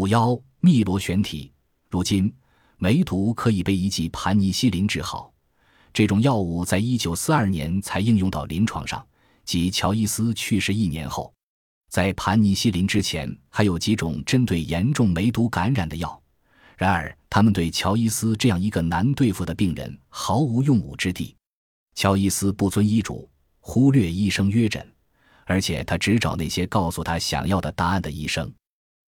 五幺汨罗旋体。如今，梅毒可以被一剂盘尼西林治好。这种药物在一九四二年才应用到临床上，即乔伊斯去世一年后。在盘尼西林之前，还有几种针对严重梅毒感染的药，然而他们对乔伊斯这样一个难对付的病人毫无用武之地。乔伊斯不遵医嘱，忽略医生约诊，而且他只找那些告诉他想要的答案的医生。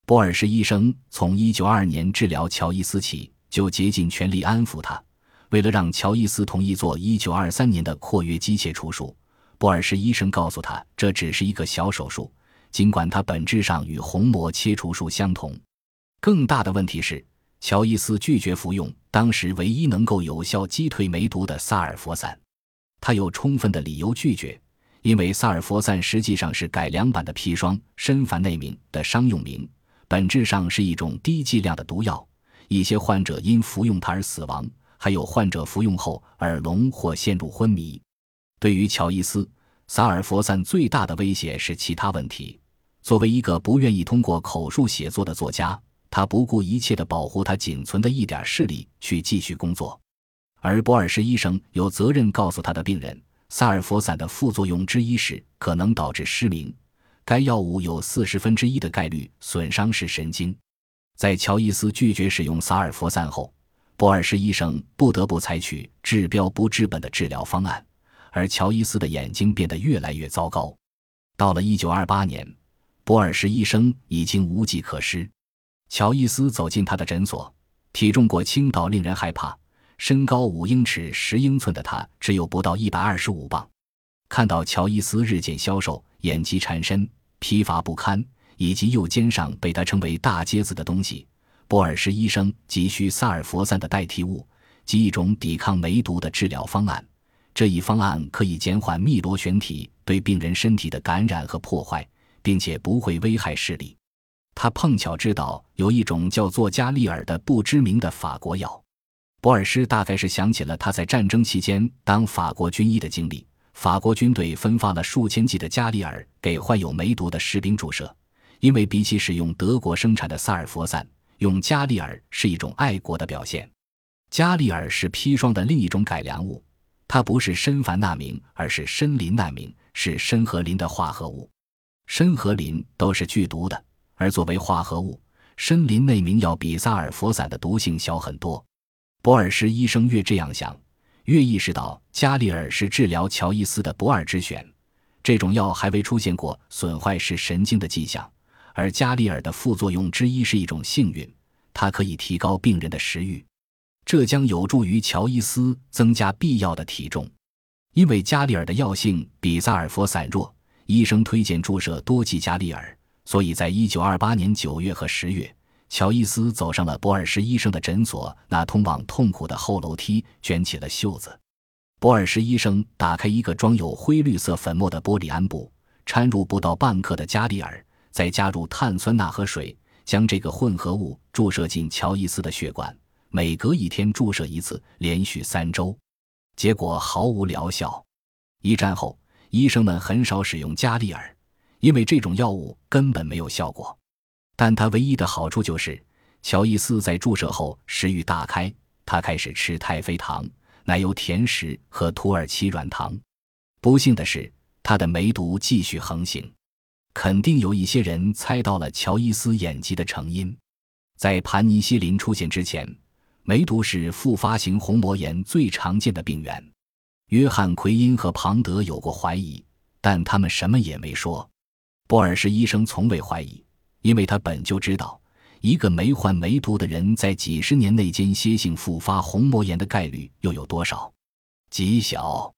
波尔什医生从一九二二年治疗乔伊斯起，就竭尽全力安抚他。为了让乔伊斯同意做1923年的括约机械除术，波尔什医生告诉他，这只是一个小手术，尽管它本质上与虹膜切除术相同。更大的问题是，乔伊斯拒绝服用当时唯一能够有效击退梅毒的萨尔佛散。他有充分的理由拒绝，因为萨尔佛散实际上是改良版的砒霜申凡内明的商用名，本质上是一种低剂量的毒药。一些患者因服用它而死亡。还有患者服用后耳聋或陷入昏迷。对于乔伊斯，萨尔佛散最大的威胁是其他问题。作为一个不愿意通过口述写作的作家，他不顾一切地保护他仅存的一点视力去继续工作。而博尔什医生有责任告诉他的病人，萨尔佛散的副作用之一是可能导致失明。该药物有四十分之一的概率损伤视神经。在乔伊斯拒绝使用萨尔佛散后。博尔什医生不得不采取治标不治本的治疗方案，而乔伊斯的眼睛变得越来越糟糕。到了1928年，博尔什医生已经无计可施。乔伊斯走进他的诊所，体重过轻到令人害怕，身高五英尺十英寸的他只有不到一百二十五磅。看到乔伊斯日渐消瘦、眼疾缠身、疲乏不堪，以及右肩上被他称为“大疖子”的东西。波尔什医生急需萨尔佛散的代替物，及一种抵抗梅毒的治疗方案。这一方案可以减缓密螺旋体对病人身体的感染和破坏，并且不会危害视力。他碰巧知道有一种叫做加利尔的不知名的法国药。博尔什大概是想起了他在战争期间当法国军医的经历。法国军队分发了数千剂的加利尔给患有梅毒的士兵注射，因为比起使用德国生产的萨尔佛散。用加利尔是一种爱国的表现。加利尔是砒霜的另一种改良物，它不是砷凡钠明，而是砷磷钠明，是砷和磷的化合物。砷和磷都是剧毒的，而作为化合物，砷磷内明要比萨尔佛散的毒性小很多。博尔什医生越这样想，越意识到加利尔是治疗乔伊斯的不二之选。这种药还未出现过损坏视神经的迹象。而加利尔的副作用之一是一种幸运，它可以提高病人的食欲，这将有助于乔伊斯增加必要的体重。因为加利尔的药性比萨尔佛散弱，医生推荐注射多剂加利尔，所以在一九二八年九月和十月，乔伊斯走上了博尔什医生的诊所那通往痛苦的后楼梯，卷起了袖子。博尔什医生打开一个装有灰绿色粉末的玻璃安布，掺入不到半克的加利尔。再加入碳酸钠和水，将这个混合物注射进乔伊斯的血管，每隔一天注射一次，连续三周，结果毫无疗效。一战后，医生们很少使用加利尔，因为这种药物根本没有效果。但它唯一的好处就是，乔伊斯在注射后食欲大开，他开始吃太妃糖、奶油甜食和土耳其软糖。不幸的是，他的梅毒继续横行。肯定有一些人猜到了乔伊斯眼疾的成因。在盘尼西林出现之前，梅毒是复发型虹膜炎最常见的病源。约翰奎因和庞德有过怀疑，但他们什么也没说。波尔什医生从未怀疑，因为他本就知道，一个没患梅毒的人在几十年内间歇性复发虹膜炎的概率又有多少？极小。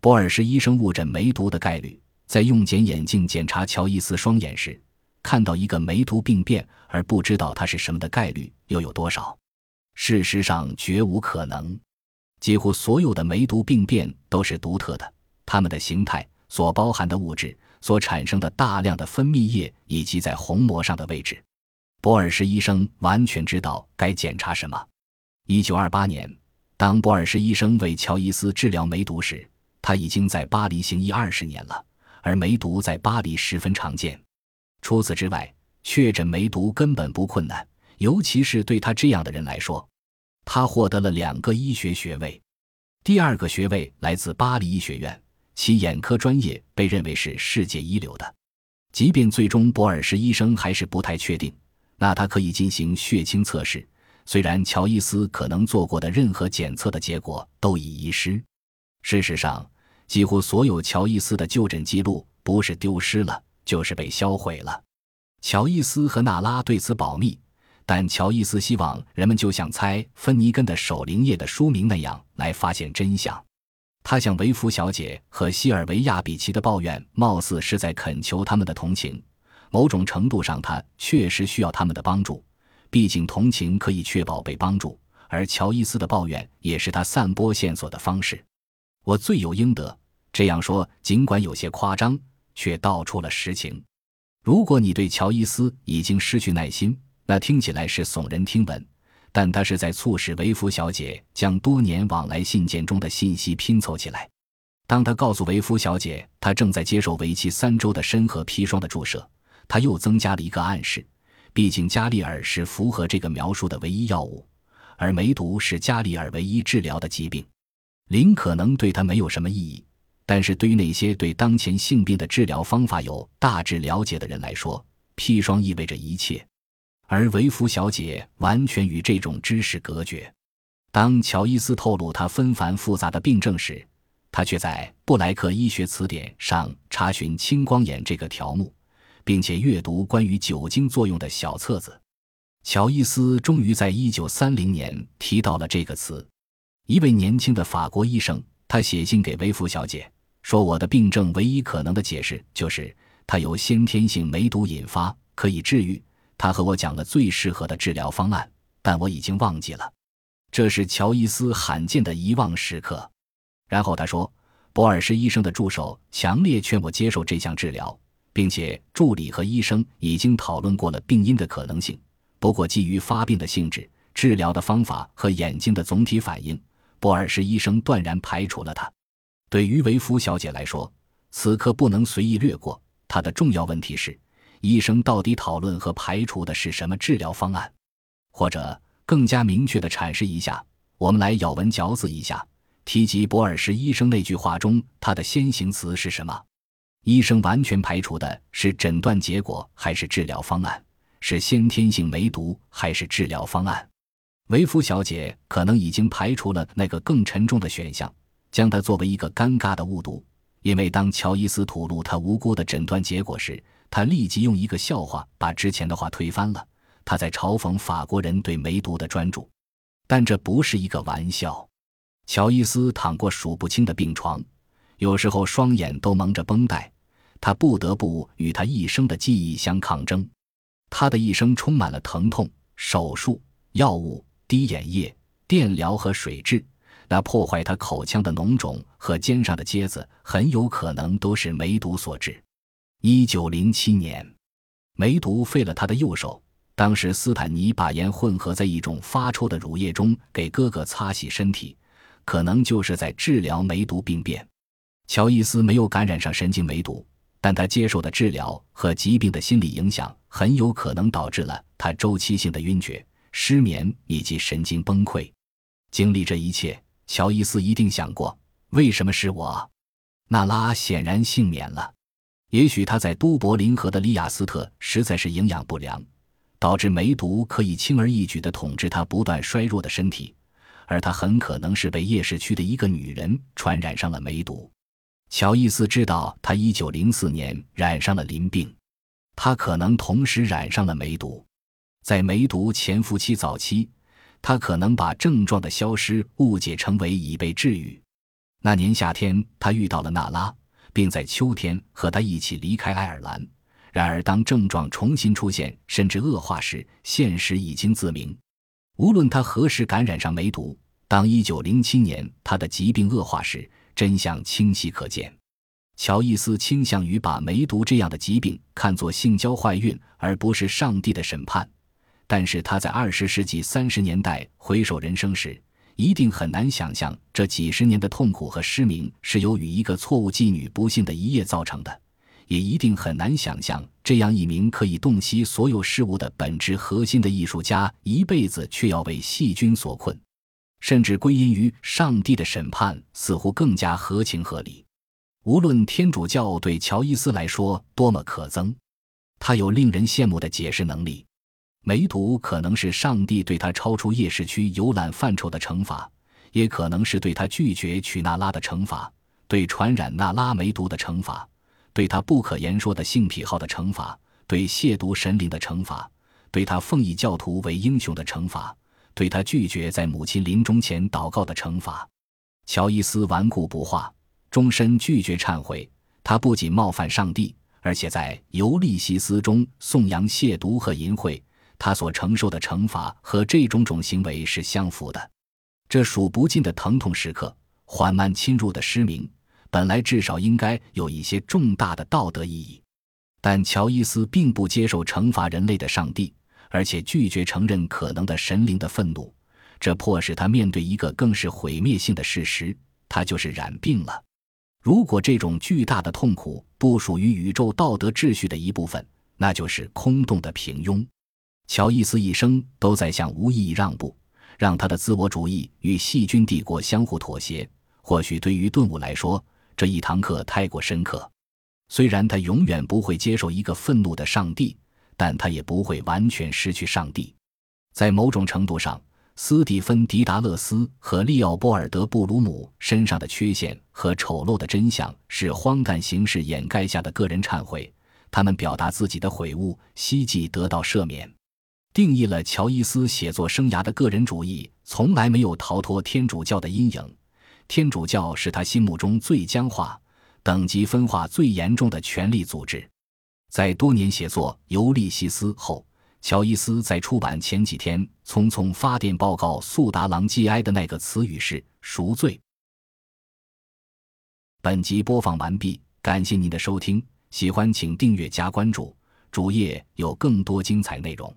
波尔什医生误诊梅毒的概率。在用检眼镜检查乔伊斯双眼时，看到一个梅毒病变而不知道它是什么的概率又有多少？事实上，绝无可能。几乎所有的梅毒病变都是独特的，它们的形态、所包含的物质、所产生的大量的分泌液以及在虹膜上的位置。博尔什医生完全知道该检查什么。一九二八年，当博尔什医生为乔伊斯治疗梅毒时，他已经在巴黎行医二十年了。而梅毒在巴黎十分常见。除此之外，确诊梅毒根本不困难，尤其是对他这样的人来说。他获得了两个医学学位，第二个学位来自巴黎医学院，其眼科专业被认为是世界一流的。即便最终博尔什医生还是不太确定，那他可以进行血清测试。虽然乔伊斯可能做过的任何检测的结果都已遗失，事实上，几乎所有乔伊斯的就诊记录不是丢失了，就是被销毁了。乔伊斯和娜拉对此保密。但乔伊斯希望人们就像猜芬尼根的守灵夜的书名那样来发现真相。他向维夫小姐和西尔维亚比奇的抱怨，貌似是在恳求他们的同情。某种程度上，他确实需要他们的帮助，毕竟同情可以确保被帮助。而乔伊斯的抱怨也是他散播线索的方式。我罪有应得，这样说尽管有些夸张，却道出了实情。如果你对乔伊斯已经失去耐心，那听起来是耸人听闻，但他是在促使维夫小姐将多年往来信件中的信息拼凑起来。当他告诉维夫小姐他正在接受为期三周的砷和砒霜的注射，他又增加了一个暗示：毕竟加利尔是符合这个描述的唯一药物，而梅毒是加利尔唯一治疗的疾病。磷可能对他没有什么意义，但是对于那些对当前性病的治疗方法有大致了解的人来说，砒霜意味着一切。而维夫小姐完全与这种知识隔绝。当乔伊斯透露他纷繁复杂的病症时，他却在布莱克医学词典上查询“青光眼”这个条目，并且阅读关于酒精作用的小册子。乔伊斯终于在一九三零年提到了这个词。一位年轻的法国医生，他写信给维夫小姐说：“我的病症唯一可能的解释就是它由先天性梅毒引发，可以治愈。”他和我讲了最适合的治疗方案，但我已经忘记了。这是乔伊斯罕见的遗忘时刻。然后他说：“博尔什医生的助手强烈劝我接受这项治疗，并且助理和医生已经讨论过了病因的可能性。不过，基于发病的性质、治疗的方法和眼睛的总体反应，博尔什医生断然排除了他。对于维夫小姐来说，此刻不能随意略过。她的重要问题是。”医生到底讨论和排除的是什么治疗方案？或者更加明确的阐释一下，我们来咬文嚼字一下，提及博尔什医生那句话中他的先行词是什么？医生完全排除的是诊断结果还是治疗方案？是先天性梅毒还是治疗方案？维夫小姐可能已经排除了那个更沉重的选项，将它作为一个尴尬的误读，因为当乔伊斯吐露他无辜的诊断结果时。他立即用一个笑话把之前的话推翻了。他在嘲讽法国人对梅毒的专注，但这不是一个玩笑。乔伊斯躺过数不清的病床，有时候双眼都蒙着绷带，他不得不与他一生的记忆相抗争。他的一生充满了疼痛、手术、药物、滴眼液、电疗和水蛭。那破坏他口腔的脓肿和肩上的疖子，很有可能都是梅毒所致。一九零七年，梅毒废了他的右手。当时，斯坦尼把盐混合在一种发臭的乳液中，给哥哥擦洗身体，可能就是在治疗梅毒病变。乔伊斯没有感染上神经梅毒，但他接受的治疗和疾病的心理影响很有可能导致了他周期性的晕厥、失眠以及神经崩溃。经历这一切，乔伊斯一定想过：为什么是我？娜拉显然幸免了。也许他在都柏林河的利亚斯特实在是营养不良，导致梅毒可以轻而易举地统治他不断衰弱的身体，而他很可能是被夜市区的一个女人传染上了梅毒。乔伊斯知道他1904年染上了淋病，他可能同时染上了梅毒。在梅毒潜伏期早期，他可能把症状的消失误解成为已被治愈。那年夏天，他遇到了娜拉。并在秋天和他一起离开爱尔兰。然而，当症状重新出现，甚至恶化时，现实已经自明。无论他何时感染上梅毒，当1907年他的疾病恶化时，真相清晰可见。乔伊斯倾向于把梅毒这样的疾病看作性交坏孕，而不是上帝的审判。但是他在20世纪30年代回首人生时，一定很难想象，这几十年的痛苦和失明是由于一个错误妓女不幸的一夜造成的，也一定很难想象，这样一名可以洞悉所有事物的本质核心的艺术家，一辈子却要为细菌所困，甚至归因于上帝的审判，似乎更加合情合理。无论天主教对乔伊斯来说多么可憎，他有令人羡慕的解释能力。梅毒可能是上帝对他超出夜市区游览范畴的惩罚，也可能是对他拒绝娶娜拉的惩罚，对传染娜拉梅毒的惩罚。对他不可言说的性癖好的惩罚，对亵渎神灵的惩罚，对他奉以教徒为英雄的惩罚，对他拒绝在母亲临终前祷告的惩罚。乔伊斯顽固不化，终身拒绝忏悔。他不仅冒犯上帝，而且在《尤利西斯》中颂扬亵渎和淫秽。他所承受的惩罚和这种种行为是相符的。这数不尽的疼痛时刻，缓慢侵入的失明。本来至少应该有一些重大的道德意义，但乔伊斯并不接受惩罚人类的上帝，而且拒绝承认可能的神灵的愤怒，这迫使他面对一个更是毁灭性的事实：他就是染病了。如果这种巨大的痛苦不属于宇宙道德秩序的一部分，那就是空洞的平庸。乔伊斯一生都在向无意义让步，让他的自我主义与细菌帝国相互妥协。或许对于顿悟来说，这一堂课太过深刻，虽然他永远不会接受一个愤怒的上帝，但他也不会完全失去上帝。在某种程度上，斯蒂芬·迪达勒斯和利奥波尔德·布鲁姆身上的缺陷和丑陋的真相是荒诞形式掩盖下的个人忏悔。他们表达自己的悔悟，希冀得到赦免。定义了乔伊斯写作生涯的个人主义从来没有逃脱天主教的阴影。天主教是他心目中最僵化、等级分化最严重的权力组织。在多年写作《尤利西斯》后，乔伊斯在出版前几天匆匆发电报告速达朗季埃的那个词语是“赎罪”。本集播放完毕，感谢您的收听，喜欢请订阅加关注，主页有更多精彩内容。